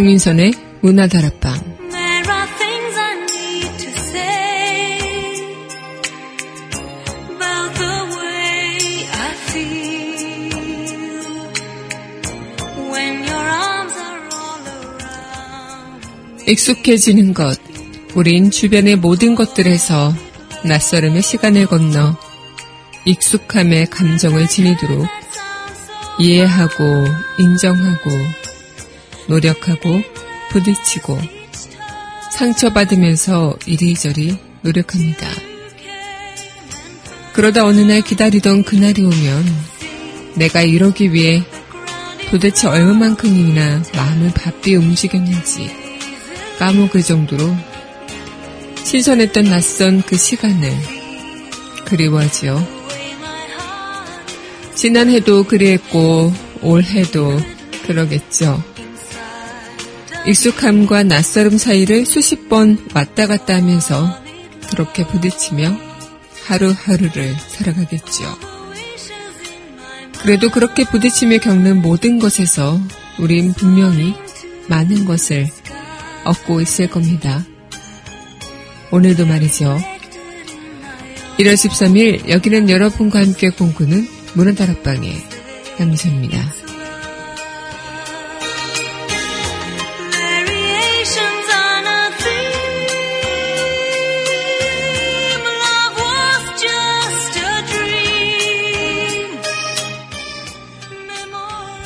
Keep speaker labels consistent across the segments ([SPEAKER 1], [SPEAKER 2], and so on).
[SPEAKER 1] 강민선의 문화다락방 익숙해지는 것. 우린 주변의 모든 것들에서 낯설음의 시간을 건너 익숙함의 감정을 지니도록 이해하고 인정하고 노력하고 부딪히고 상처받으면서 이리저리 노력합니다. 그러다 어느 날 기다리던 그날이 오면 내가 이러기 위해 도대체 얼마만큼이나 마음을 바삐 움직였는지 까먹을 정도로 신선했던 낯선 그 시간을 그리워하지요. 지난해도 그리했고 올해도 그러겠죠. 익숙함과 낯설음 사이를 수십 번 왔다 갔다 하면서 그렇게 부딪히며 하루하루를 살아가겠죠. 그래도 그렇게 부딪히며 겪는 모든 것에서 우린 분명히 많은 것을 얻고 있을 겁니다. 오늘도 말이죠. 1월 13일 여기는 여러분과 함께 공부는 문화다락방의 남수입니다.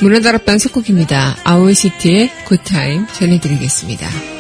[SPEAKER 1] 문화다락방 속곡입니다. 아울시티의 굿타임 전해드리겠습니다.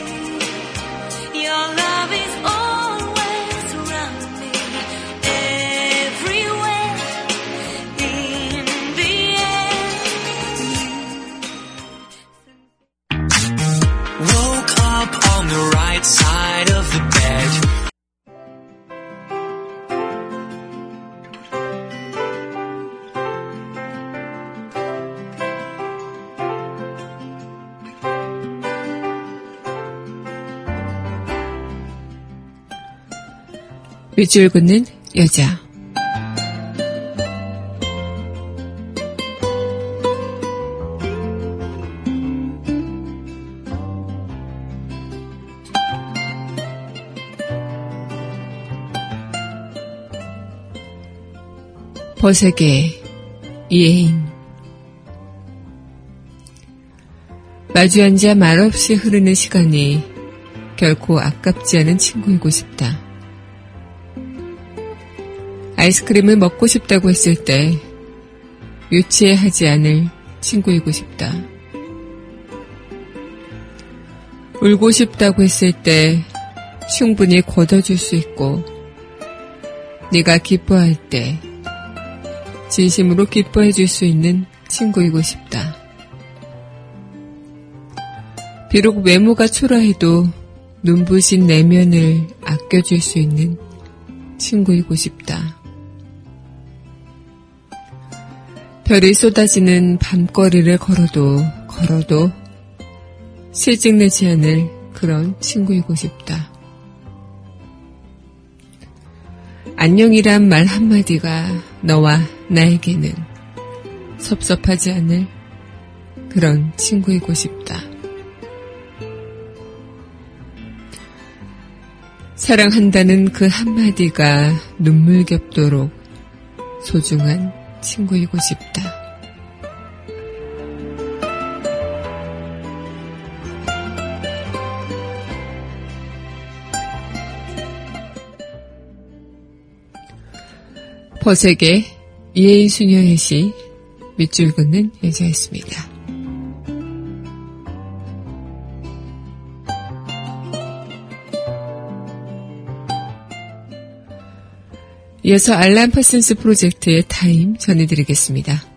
[SPEAKER 1] 윗줄 긋는 여자. 버색의 이혜인 마주 앉아 말없이 흐르는 시간이 결코 아깝지 않은 친구이고 싶다. 아이스크림을 먹고 싶다고 했을 때 유치해하지 않을 친구이고 싶다. 울고 싶다고 했을 때 충분히 걷어줄 수 있고 네가 기뻐할 때 진심으로 기뻐해 줄 수 있는 친구이고 싶다. 비록 외모가 초라해도 눈부신 내면을 아껴줄 수 있는 친구이고 싶다. 별이 쏟아지는 밤거리를 걸어도 걸어도 실증내지 않을 그런 친구이고 싶다. 안녕이란 말 한마디가 너와 나에게는 섭섭하지 않을 그런 친구이고 싶다. 사랑한다는 그 한마디가 눈물겹도록 소중한 친구이고 싶다. 버색의 수녀의 시 밑줄 긋는 여자였습니다. 이어서 알람 퍼슨스 프로젝트의 타임 전해드리겠습니다.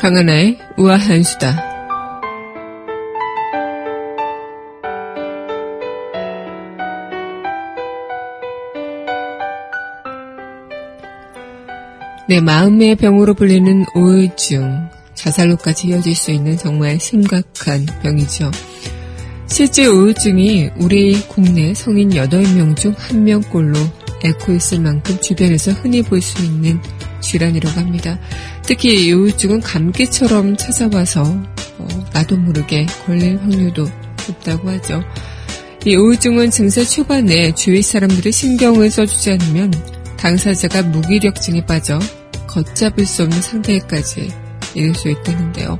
[SPEAKER 1] 강은하의 우아한 수다. 내 마음의 병으로 불리는 우울증, 자살로까지 이어질 수 있는 정말 심각한 병이죠. 실제 우울증이 우리 국내 성인 8명 중 1명꼴로 앓고 있을 만큼 주변에서 흔히 볼 수 있는 질환이라고 합니다. 특히 이 우울증은 감기처럼 찾아와서 어, 나도 모르게 걸릴 확률도 높다고 하죠. 이 우울증은 증세 초반에 주위 사람들이 신경을 써주지 않으면 당사자가 무기력증에 빠져 걷잡을 수 없는 상태까지 이를 수 있다는데요.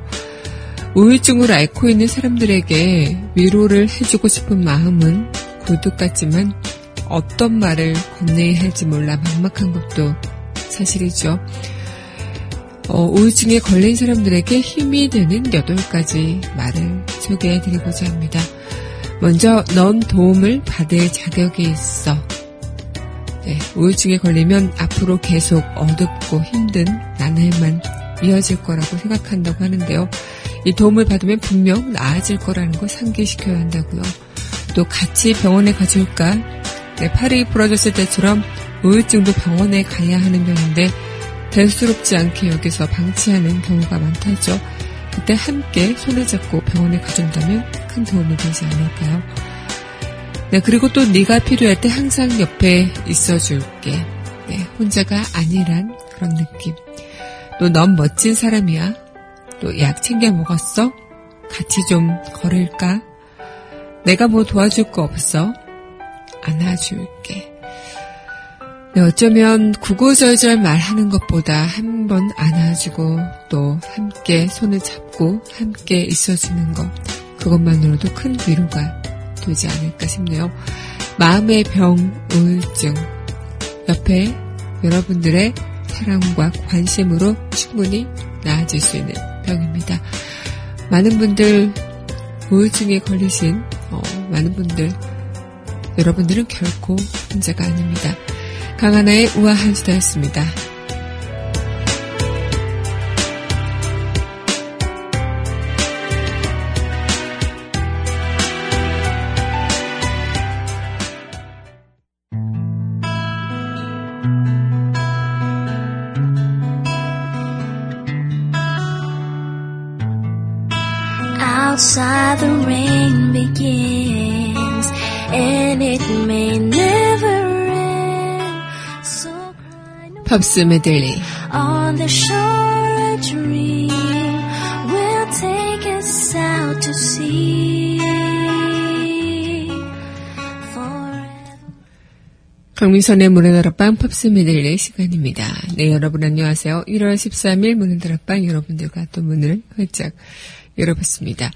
[SPEAKER 1] 우울증을 앓고 있는 사람들에게 위로를 해주고 싶은 마음은 굴뚝 같지만 어떤 말을 건네야 할지 몰라 막막한 것도 사실이죠. 어, 우울증에 걸린 사람들에게 힘이 되는 8가지 말을 소개해 드리고자 합니다. 먼저, 넌 도움을 받을 자격이 있어. 네, 우울증에 걸리면 앞으로 계속 어둡고 힘든 나날만 이어질 거라고 생각한다고 하는데요. 이 도움을 받으면 분명 나아질 거라는 걸 상기시켜야 한다고요. 또 같이 병원에 가줄까? 네, 팔이 부러졌을 때처럼 우울증도 병원에 가야 하는 병인데 대수롭지 않게 여기서 방치하는 경우가 많다죠. 그때 함께 손을 잡고 병원에 가준다면 큰 도움이 되지 않을까요? 네, 그리고 또 네가 필요할 때 항상 옆에 있어줄게. 네, 혼자가 아니란 그런 느낌. 또 넌 멋진 사람이야. 또 약 챙겨 먹었어? 같이 좀 걸을까? 내가 뭐 도와줄 거 없어? 안아줄게. 네, 어쩌면 구구절절 말하는 것보다 한 번 안아주고 또 함께 손을 잡고 함께 있어주는 것 그것만으로도 큰 위로가 되지 않을까 싶네요. 마음의 병, 우울증. 옆에 여러분들의 사랑과 관심으로 충분히 나아질 수 있는 병입니다. 많은 분들 우울증에 걸리신 어, 많은 분들 여러분들은 결코 혼자가 아닙니다. 강하나의 우아한 수다였습니다. 팝스 메들리. 강민선의 문화다락방 팝스 메들리 시간입니다. 네, 여러분 안녕하세요. 1월 13일 문화다락방 여러분들과 또 문을 활짝 열어봤습니다.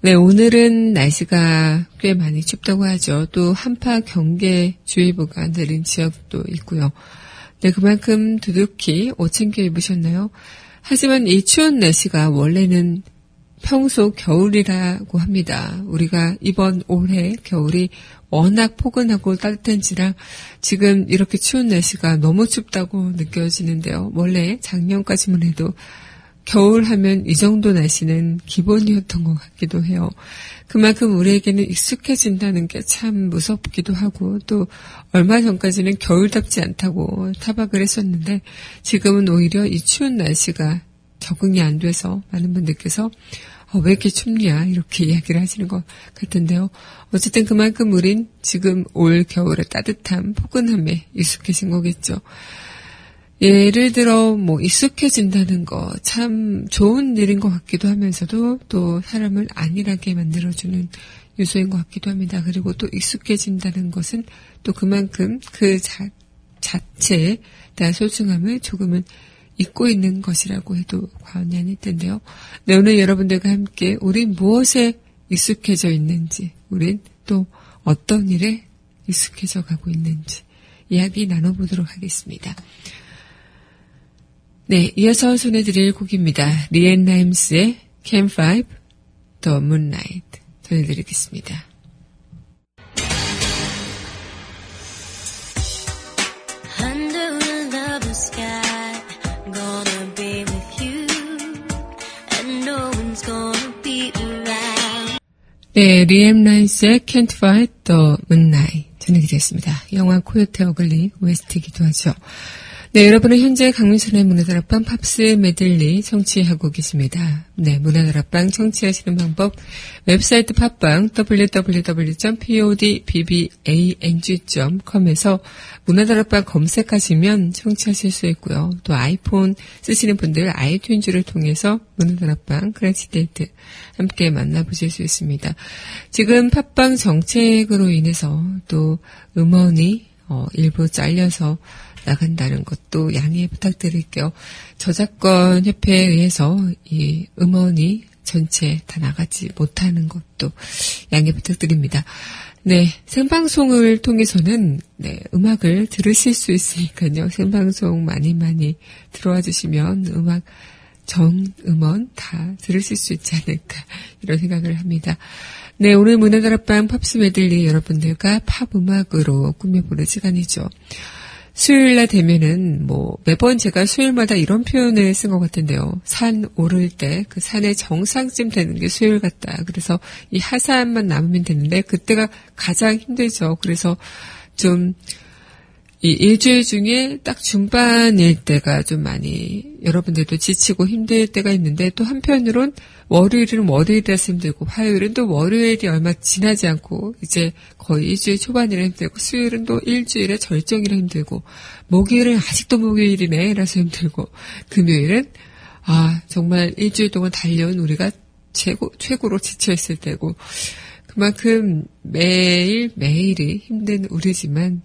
[SPEAKER 1] 네, 오늘은 날씨가 꽤 많이 춥다고 하죠. 또 한파 경계 주의보가 내린 지역도 있고요. 네, 그만큼 두둑히 옷 챙겨 입으셨나요? 하지만 이 추운 날씨가 원래는 평소 겨울이라고 합니다. 우리가 이번 올해 겨울이 워낙 포근하고 따뜻한지라 지금 이렇게 추운 날씨가 너무 춥다고 느껴지는데요. 원래 작년까지만 해도 겨울 하면 이 정도 날씨는 기본이었던 것 같기도 해요. 그만큼 우리에게는 익숙해진다는 게 참 무섭기도 하고 또 얼마 전까지는 겨울답지 않다고 타박을 했었는데 지금은 오히려 이 추운 날씨가 적응이 안 돼서 많은 분들께서 어, 왜 이렇게 춥냐 이렇게 이야기를 하시는 것 같은데요. 어쨌든 그만큼 우린 지금 올 겨울의 따뜻함, 포근함에 익숙해진 거겠죠. 예를 들어 뭐 익숙해진다는 거 참 좋은 일인 것 같기도 하면서도 또 사람을 안일하게 만들어주는 요소인 것 같기도 합니다. 그리고 또 익숙해진다는 것은 또 그만큼 그 자, 자체에 대한 소중함을 조금은 잊고 있는 것이라고 해도 과언이 아닐 텐데요. 네, 오늘 여러분들과 함께 우린 무엇에 익숙해져 있는지, 우린 또 어떤 일에 익숙해져 가고 있는지 이야기 나눠보도록 하겠습니다. 네, 이어서 전해드릴 곡입니다. 리앤 라임스의 Camp 5, The Moonlight 전해드리겠습니다. 네, 리앤 라임스의 Can't Fight the Moonlight 전해드렸습니다. 영화 Coyote Ugly OST이기도 하죠. 네, 여러분은 현재 강민선의 문화다락방 팝스 메들리 청취하고 계십니다. 네, 문화다락방 청취하시는 방법 웹사이트 팟빵 www.podbbang.com에서 문화다락방 검색하시면 청취하실 수 있고요. 또 아이폰 쓰시는 분들 아이튠즈를 통해서 문화다락방 크래치 데이트 함께 만나보실 수 있습니다. 지금 팟빵 정책으로 인해서 또 음원이 어, 일부 잘려서 나간다는 것도 양해 부탁드릴게요. 저작권 협회에 의해서 이 음원이 전체 다 나가지 못하는 것도 양해 부탁드립니다. 네, 생방송을 통해서는 네, 음악을 들으실 수 있으니까요. 생방송 많이 많이 들어와 주시면 음악 전 음원 다 들으실 수 있지 않을까 이런 생각을 합니다. 네, 오늘 문화다락방 팝스 메들리 여러분들과 팝 음악으로 꾸며보는 시간이죠. 수요일 날 되면은 뭐 매번 제가 수요일마다 이런 표현을 쓴 것 같은데요. 산 오를 때 그 산의 정상쯤 되는 게 수요일 같다. 그래서 이 하산만 남으면 되는데 그때가 가장 힘들죠. 그래서 좀 이 일주일 중에 딱 중반일 때가 좀 많이 여러분들도 지치고 힘들 때가 있는데 또 한편으론 월요일은 월요일이라서 힘들고 화요일은 또 월요일이 얼마 지나지 않고 이제 거의 일주일 초반이라 힘들고 수요일은 또 일주일의 절정이라 힘들고 목요일은 아직도 목요일이네 라서 힘들고 금요일은 아 정말 일주일 동안 달려온 우리가 최고 최고로 지쳐 있을 때고 그만큼 매일 매일이 힘든 우리지만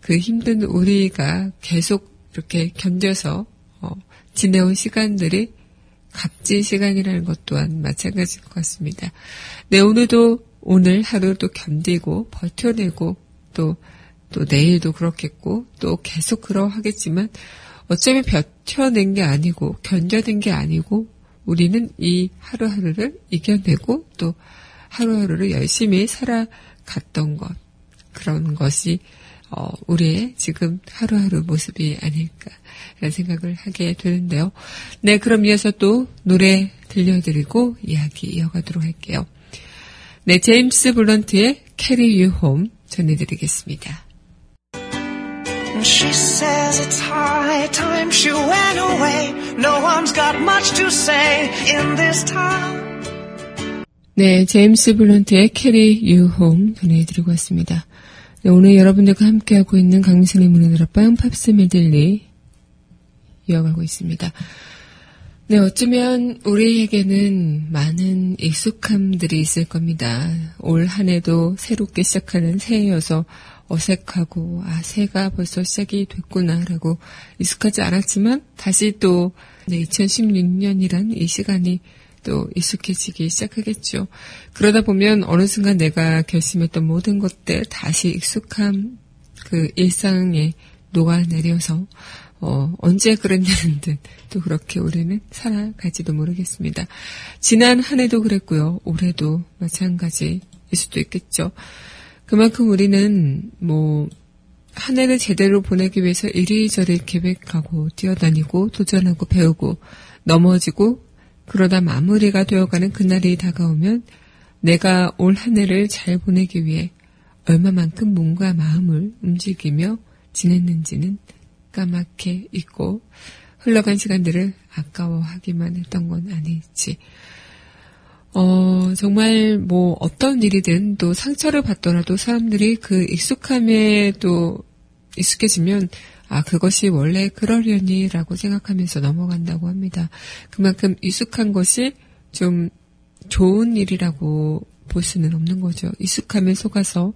[SPEAKER 1] 그 힘든 우리가 계속 이렇게 견뎌서 어, 지내온 시간들이 값진 시간이라는 것 또한 마찬가지일 것 같습니다. 네, 오늘도 오늘 하루도 견디고 버텨내고 또, 또 내일도 그렇겠고 또 계속 그러하겠지만 어쩌면 버텨낸 게 아니고 견뎌낸 게 아니고 우리는 이 하루하루를 이겨내고 또 하루하루를 열심히 살아갔던 것 그런 것이 어, 우리의 지금 하루하루 모습이 아닐까 라는 생각을 하게 되는데요. 네, 그럼 이어서 또 노래 들려드리고 이야기 이어가도록 할게요. 네, 제임스 블런트의 Carry You Home 전해드리겠습니다. She says it's high time she went away. No one's got much to say in this town. 네, 제임스 블런트의 Carry You Home 전해드리고 왔습니다. 네, 오늘 여러분들과 함께하고 있는 강민선의 문화다락방 팝스 메들리 이어가고 있습니다. 네, 어쩌면 우리에게는 많은 익숙함들이 있을 겁니다. 올 한 해도 새롭게 시작하는 새해여서 어색하고, 아, 새가 벌써 시작이 됐구나라고 익숙하지 않았지만, 다시 또, 네, 2016년이란 이 시간이 또 익숙해지기 시작하겠죠. 그러다 보면 어느 순간 내가 결심했던 모든 것들 다시 익숙한 그 일상에 녹아내려서 어, 언제 그랬냐는 듯 또 그렇게 우리는 살아갈지도 모르겠습니다. 지난 한 해도 그랬고요. 올해도 마찬가지일 수도 있겠죠. 그만큼 우리는 뭐, 한 해를 제대로 보내기 위해서 이리저리 계획하고 뛰어다니고 도전하고 배우고 넘어지고 그러다 마무리가 되어가는 그날이 다가오면 내가 올 한 해를 잘 보내기 위해 얼마만큼 몸과 마음을 움직이며 지냈는지는 까맣게 잊고 흘러간 시간들을 아까워하기만 했던 건 아니지. 어, 정말 뭐 어떤 일이든 또 상처를 받더라도 사람들이 그 익숙함에 또 익숙해지면 아, 그것이 원래 그러려니 라고 생각하면서 넘어간다고 합니다. 그만큼 익숙한 것이 좀 좋은 일이라고 볼 수는 없는 거죠. 익숙함에 속아서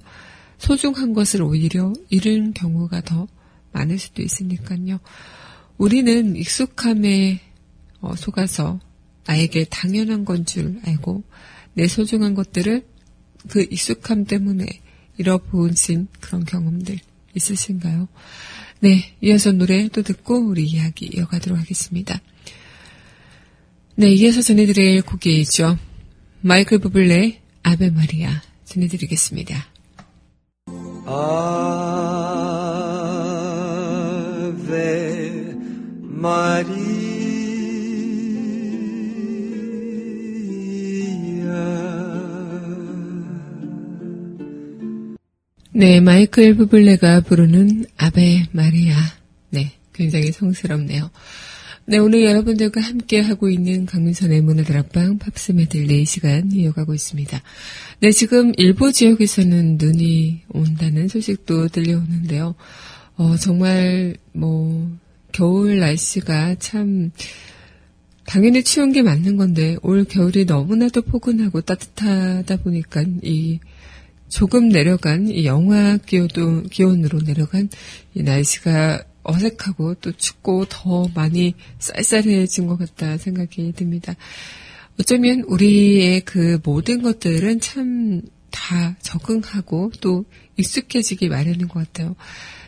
[SPEAKER 1] 소중한 것을 오히려 잃은 경우가 더 많을 수도 있으니까요. 우리는 익숙함에 어, 속아서 나에게 당연한 건 줄 알고 내 소중한 것들을 그 익숙함 때문에 잃어보신 그런 경험들 있으신가요? 네, 이어서 노래 또 듣고 우리 이야기 이어가도록 하겠습니다. 네, 이어서 전해드릴 곡이죠. 마이클 부블레 아베 마리아 전해드리겠습니다. 아베 마리아 네, 마이클 부블레가 부르는 아베 마리아. 네, 굉장히 성스럽네요. 네, 오늘 여러분들과 함께 하고 있는 강민선의 문화들 앞방 팝스 메들리 시간 이어가고 있습니다. 네, 지금 일부 지역에서는 눈이 온다는 소식도 들려오는데요. 어, 정말 뭐 겨울 날씨가 참 당연히 추운 게 맞는 건데 올 겨울이 너무나도 포근하고 따뜻하다 보니까 이 조금 내려간 이 영하 기온도, 기온으로 내려간 이 날씨가 어색하고 또 춥고 더 많이 쌀쌀해진 것 같다 생각이 듭니다. 어쩌면 우리의 그 모든 것들은 참 다 적응하고 또 익숙해지기 마련인 것 같아요.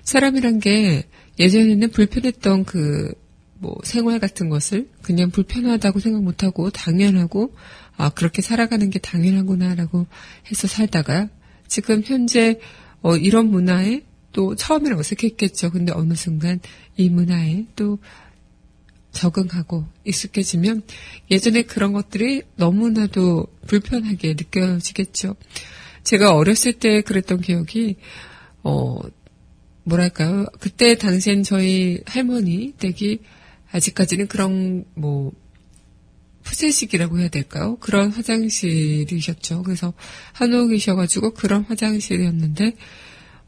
[SPEAKER 1] 사람이란 게 예전에는 불편했던 그 뭐 생활 같은 것을 그냥 불편하다고 생각 못하고 당연하고 아 그렇게 살아가는 게 당연하구나라고 해서 살다가 지금 현재 어, 이런 문화에 또 처음에는 어색했겠죠. 근데 어느 순간 이 문화에 또 적응하고 익숙해지면 예전에 그런 것들이 너무나도 불편하게 느껴지겠죠. 제가 어렸을 때 그랬던 기억이 어 뭐랄까요? 그때 당시엔 저희 할머니 댁이 아직까지는 그런 뭐 푸세식이라고 해야 될까요? 그런 화장실이셨죠. 그래서 한옥이셔가지고 그런 화장실이었는데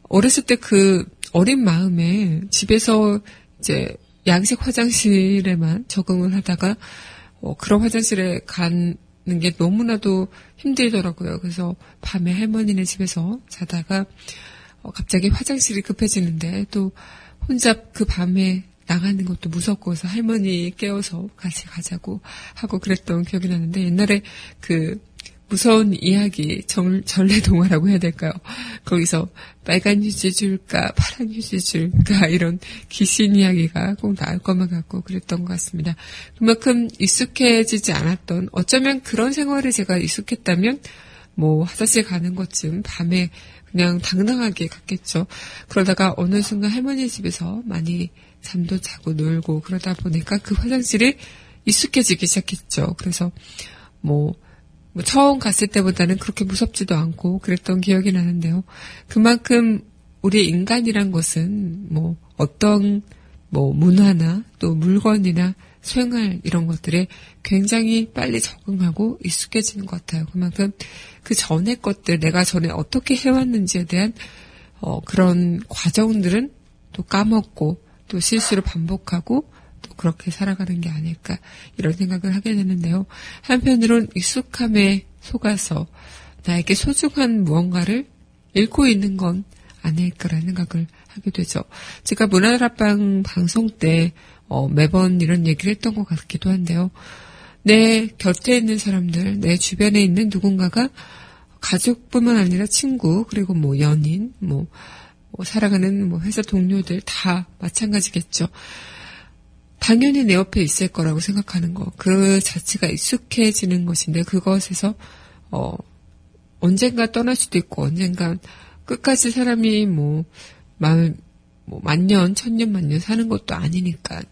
[SPEAKER 1] 어렸을 때 그 어린 마음에 집에서 이제 양식 화장실에만 적응을 하다가 어, 그런 화장실에 가는 게 너무나도 힘들더라고요. 그래서 밤에 할머니네 집에서 자다가 어, 갑자기 화장실이 급해지는데 또 혼자 그 밤에 나가는 것도 무섭고 해서 할머니 깨워서 같이 가자고 하고 그랬던 기억이 나는데 옛날에 그 무서운 이야기 정, 전래 동화라고 해야 될까요? 거기서 빨간 휴지 줄까 파란 휴지 줄까 이런 귀신 이야기가 꼭 나올 것만 같고 그랬던 것 같습니다. 그만큼 익숙해지지 않았던 어쩌면 그런 생활에 제가 익숙했다면 뭐 화장실 가는 것쯤 밤에 그냥 당당하게 갔겠죠. 그러다가 어느 순간 할머니 집에서 많이 잠도 자고 놀고 그러다 보니까 그 화장실이 익숙해지기 시작했죠. 그래서 뭐, 뭐 처음 갔을 때보다는 그렇게 무섭지도 않고 그랬던 기억이 나는데요. 그만큼 우리 인간이란 것은 뭐 어떤 뭐 문화나 또 물건이나 생활 이런 것들에 굉장히 빨리 적응하고 익숙해지는 것 같아요. 그만큼 그 전에 것들 내가 전에 어떻게 해왔는지에 대한 어, 그런 과정들은 또 까먹고 또 실수를 반복하고 또 그렇게 살아가는 게 아닐까 이런 생각을 하게 되는데요. 한편으론 익숙함에 속아서 나에게 소중한 무언가를 잃고 있는 건 아닐까라는 생각을 하게 되죠. 제가 문화다락방 방송 때 어, 매번 이런 얘기를 했던 것 같기도 한데요. 내 곁에 있는 사람들, 내 주변에 있는 누군가가 가족뿐만 아니라 친구, 그리고 뭐 연인, 뭐, 뭐 사랑하는 뭐 회사 동료들 다 마찬가지겠죠. 당연히 내 옆에 있을 거라고 생각하는 거. 그 자체가 익숙해지는 것인데 그것에서 어 언젠가 떠날 수도 있고 언젠가 끝까지 사람이 뭐 마음 뭐 만년, 천년, 만년 사는 것도 아니니까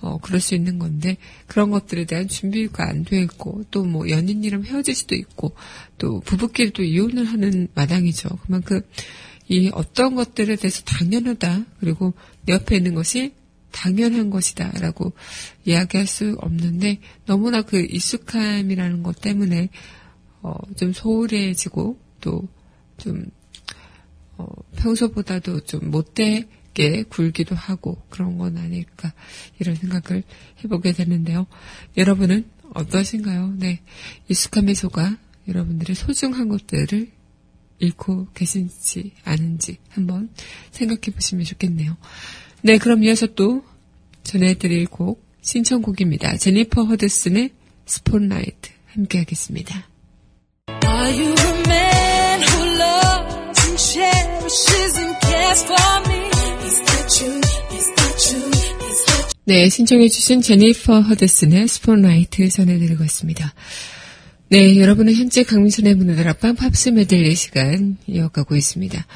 [SPEAKER 1] 어, 그럴 수 있는 건데, 그런 것들에 대한 준비가 안 돼 있고, 또 뭐 연인이랑 헤어질 수도 있고, 또 부부끼리 도 이혼을 하는 마당이죠. 그만큼 이 어떤 것들에 대해서 당연하다, 그리고 내 옆에 있는 것이 당연한 것이다, 라고 이야기할 수 없는데, 너무나 그 익숙함이라는 것 때문에, 어, 좀 소홀해지고, 또, 좀, 어, 평소보다도 좀 못돼 게 굴기도 하고 그런 건 아닐까 이런 생각을 해보게 되는데요. 여러분은 어떠신가요? 네. 익숙함에 속아 여러분들의 소중한 것들을 잃고 계시진 않은지 한번 생각해 보시면 좋겠네요. 네, 그럼 이어서 또 전해드릴 곡 신청곡입니다. 제니퍼 허드슨의 Spotlight 함께 하겠습니다. Are you a man who loves and cherishes and cares for me? 네, 신청해주신 제니퍼 허드슨의 Spotlight 전해드리고 있습니다. 네, 여러분은 현재 강민선의 문화다락방 팝스 메들리 시간 이어가고 있습니다.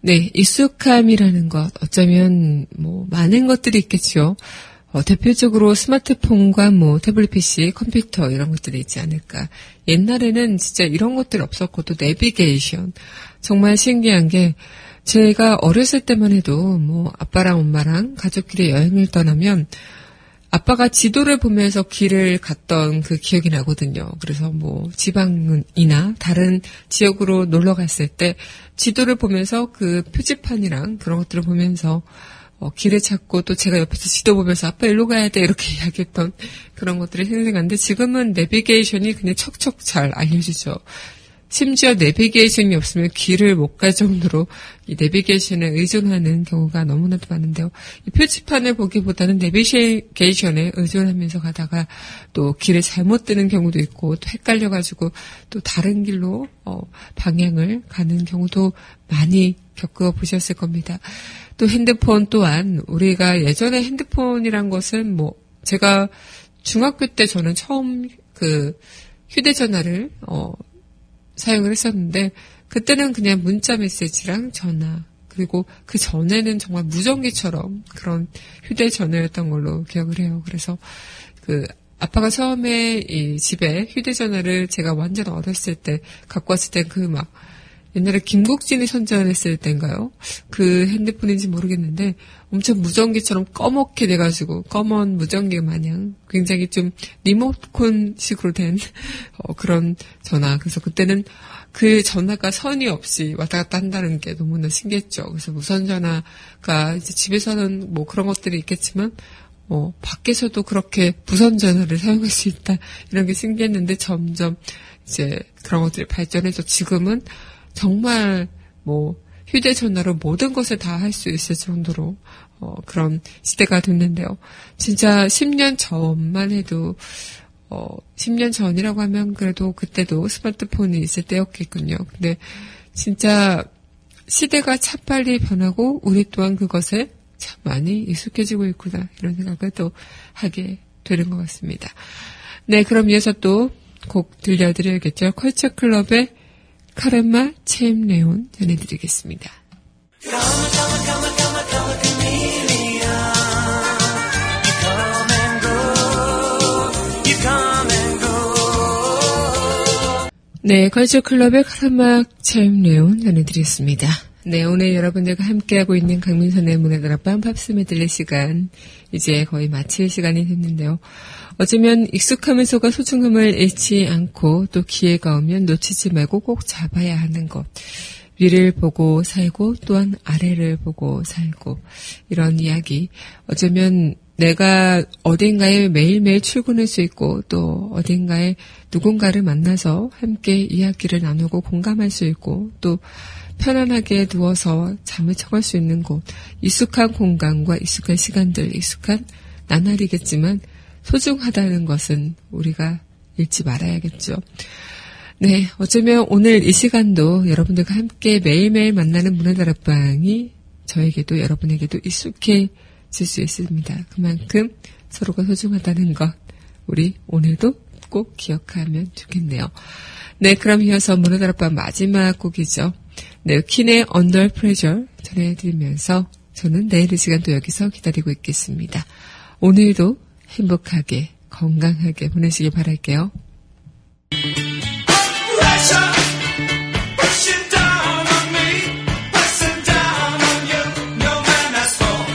[SPEAKER 1] 네, 익숙함이라는 것, 어쩌면 뭐 많은 것들이 있겠죠. 어, 대표적으로 스마트폰과 뭐 태블릿 PC, 컴퓨터 이런 것들이 있지 않을까. 옛날에는 진짜 이런 것들 없었고 또 내비게이션. 정말 신기한 게 제가 어렸을 때만 해도 뭐 아빠랑 엄마랑 가족끼리 여행을 떠나면 아빠가 지도를 보면서 길을 갔던 그 기억이 나거든요. 그래서 뭐 지방이나 다른 지역으로 놀러 갔을 때 지도를 보면서 그 표지판이랑 그런 것들을 보면서 어, 길을 찾고 또 제가 옆에서 지도 보면서 아빠 일로 가야 돼 이렇게 이야기했던 그런 것들이 생생한데 지금은 내비게이션이 그냥 척척 잘 알려주죠. 심지어 내비게이션이 없으면 길을 못 갈 정도로 이 내비게이션에 의존하는 경우가 너무나도 많은데요. 이 표지판을 보기보다는 내비게이션에 의존하면서 가다가 또 길을 잘못 뜨는 경우도 있고 또 헷갈려가지고 또 다른 길로 어, 방향을 가는 경우도 많이 겪어 보셨을 겁니다. 또 핸드폰 또한 우리가 예전에 핸드폰이란 것은 뭐 제가 중학교 때 저는 처음 그 휴대전화를 어 사용을 했었는데 그때는 그냥 문자 메시지랑 전화 그리고 그 전에는 정말 무전기처럼 그런 휴대전화였던 걸로 기억을 해요. 그래서 그 아빠가 처음에 이 집에 휴대전화를 제가 완전 어렸을 때 갖고 왔을 때 그 막 옛날에 김국진이 선전했을 때인가요? 그 핸드폰인지 모르겠는데 엄청 무전기처럼 꺼멓게 돼가지고 검은 무전기 마냥 굉장히 좀 리모컨식으로 된 어, 그런 전화. 그래서 그때는 그 전화가 선이 없이 왔다 갔다 한다는 게 너무나 신기했죠. 그래서 무선 전화가 이제 집에서는 뭐 그런 것들이 있겠지만 뭐 밖에서도 그렇게 무선 전화를 사용할 수 있다 이런 게 신기했는데 점점 이제 그런 것들이 발전해서 지금은 정말 뭐 휴대전화로 모든 것을 다 할 수 있을 정도로 어, 그런 시대가 됐는데요. 진짜 10년 전만 해도 어, 10년 전이라고 하면 그래도 그때도 스마트폰이 있을 때였겠군요. 근데 진짜 시대가 참 빨리 변하고 우리 또한 그것에 참 많이 익숙해지고 있구나 이런 생각을 또 하게 되는 것 같습니다. 네, 그럼 이어서 또 곡 들려드려야겠죠. 컬처 클럽의 Karma Chameleon 전해드리겠습니다. 네, 컬처 클럽의 Karma Chameleon 전해드리겠습니다. 네, 오늘 여러분들과 함께하고 있는 강민선의 문화다락방 팝스 메들리 시간, 이제 거의 마칠 시간이 됐는데요. 어쩌면 익숙하면서가 소중함을 잃지 않고 또 기회가 오면 놓치지 말고 꼭 잡아야 하는 것. 위를 보고 살고 또한 아래를 보고 살고 이런 이야기. 어쩌면 내가 어딘가에 매일매일 출근할 수 있고 또 어딘가에 누군가를 만나서 함께 이야기를 나누고 공감할 수 있고 또 편안하게 누워서 잠을 쳐갈 수 있는 곳, 익숙한 공간과 익숙한 시간들, 익숙한 나날이겠지만 소중하다는 것은 우리가 잊지 말아야겠죠. 네, 어쩌면 오늘 이 시간도 여러분들과 함께 매일매일 만나는 문화다락방이 저에게도 여러분에게도 익숙해질 수 있습니다. 그만큼 서로가 소중하다는 것, 우리 오늘도 꼭 기억하면 좋겠네요. 네, 그럼 이어서 문화다락방 마지막 곡이죠. 네, 킨의 Under Pressure 전해드리면서 저는 내일 이 시간 도 여기서 기다리고 있겠습니다. 오늘도 행복하게 건강하게 보내시길 바랄게요.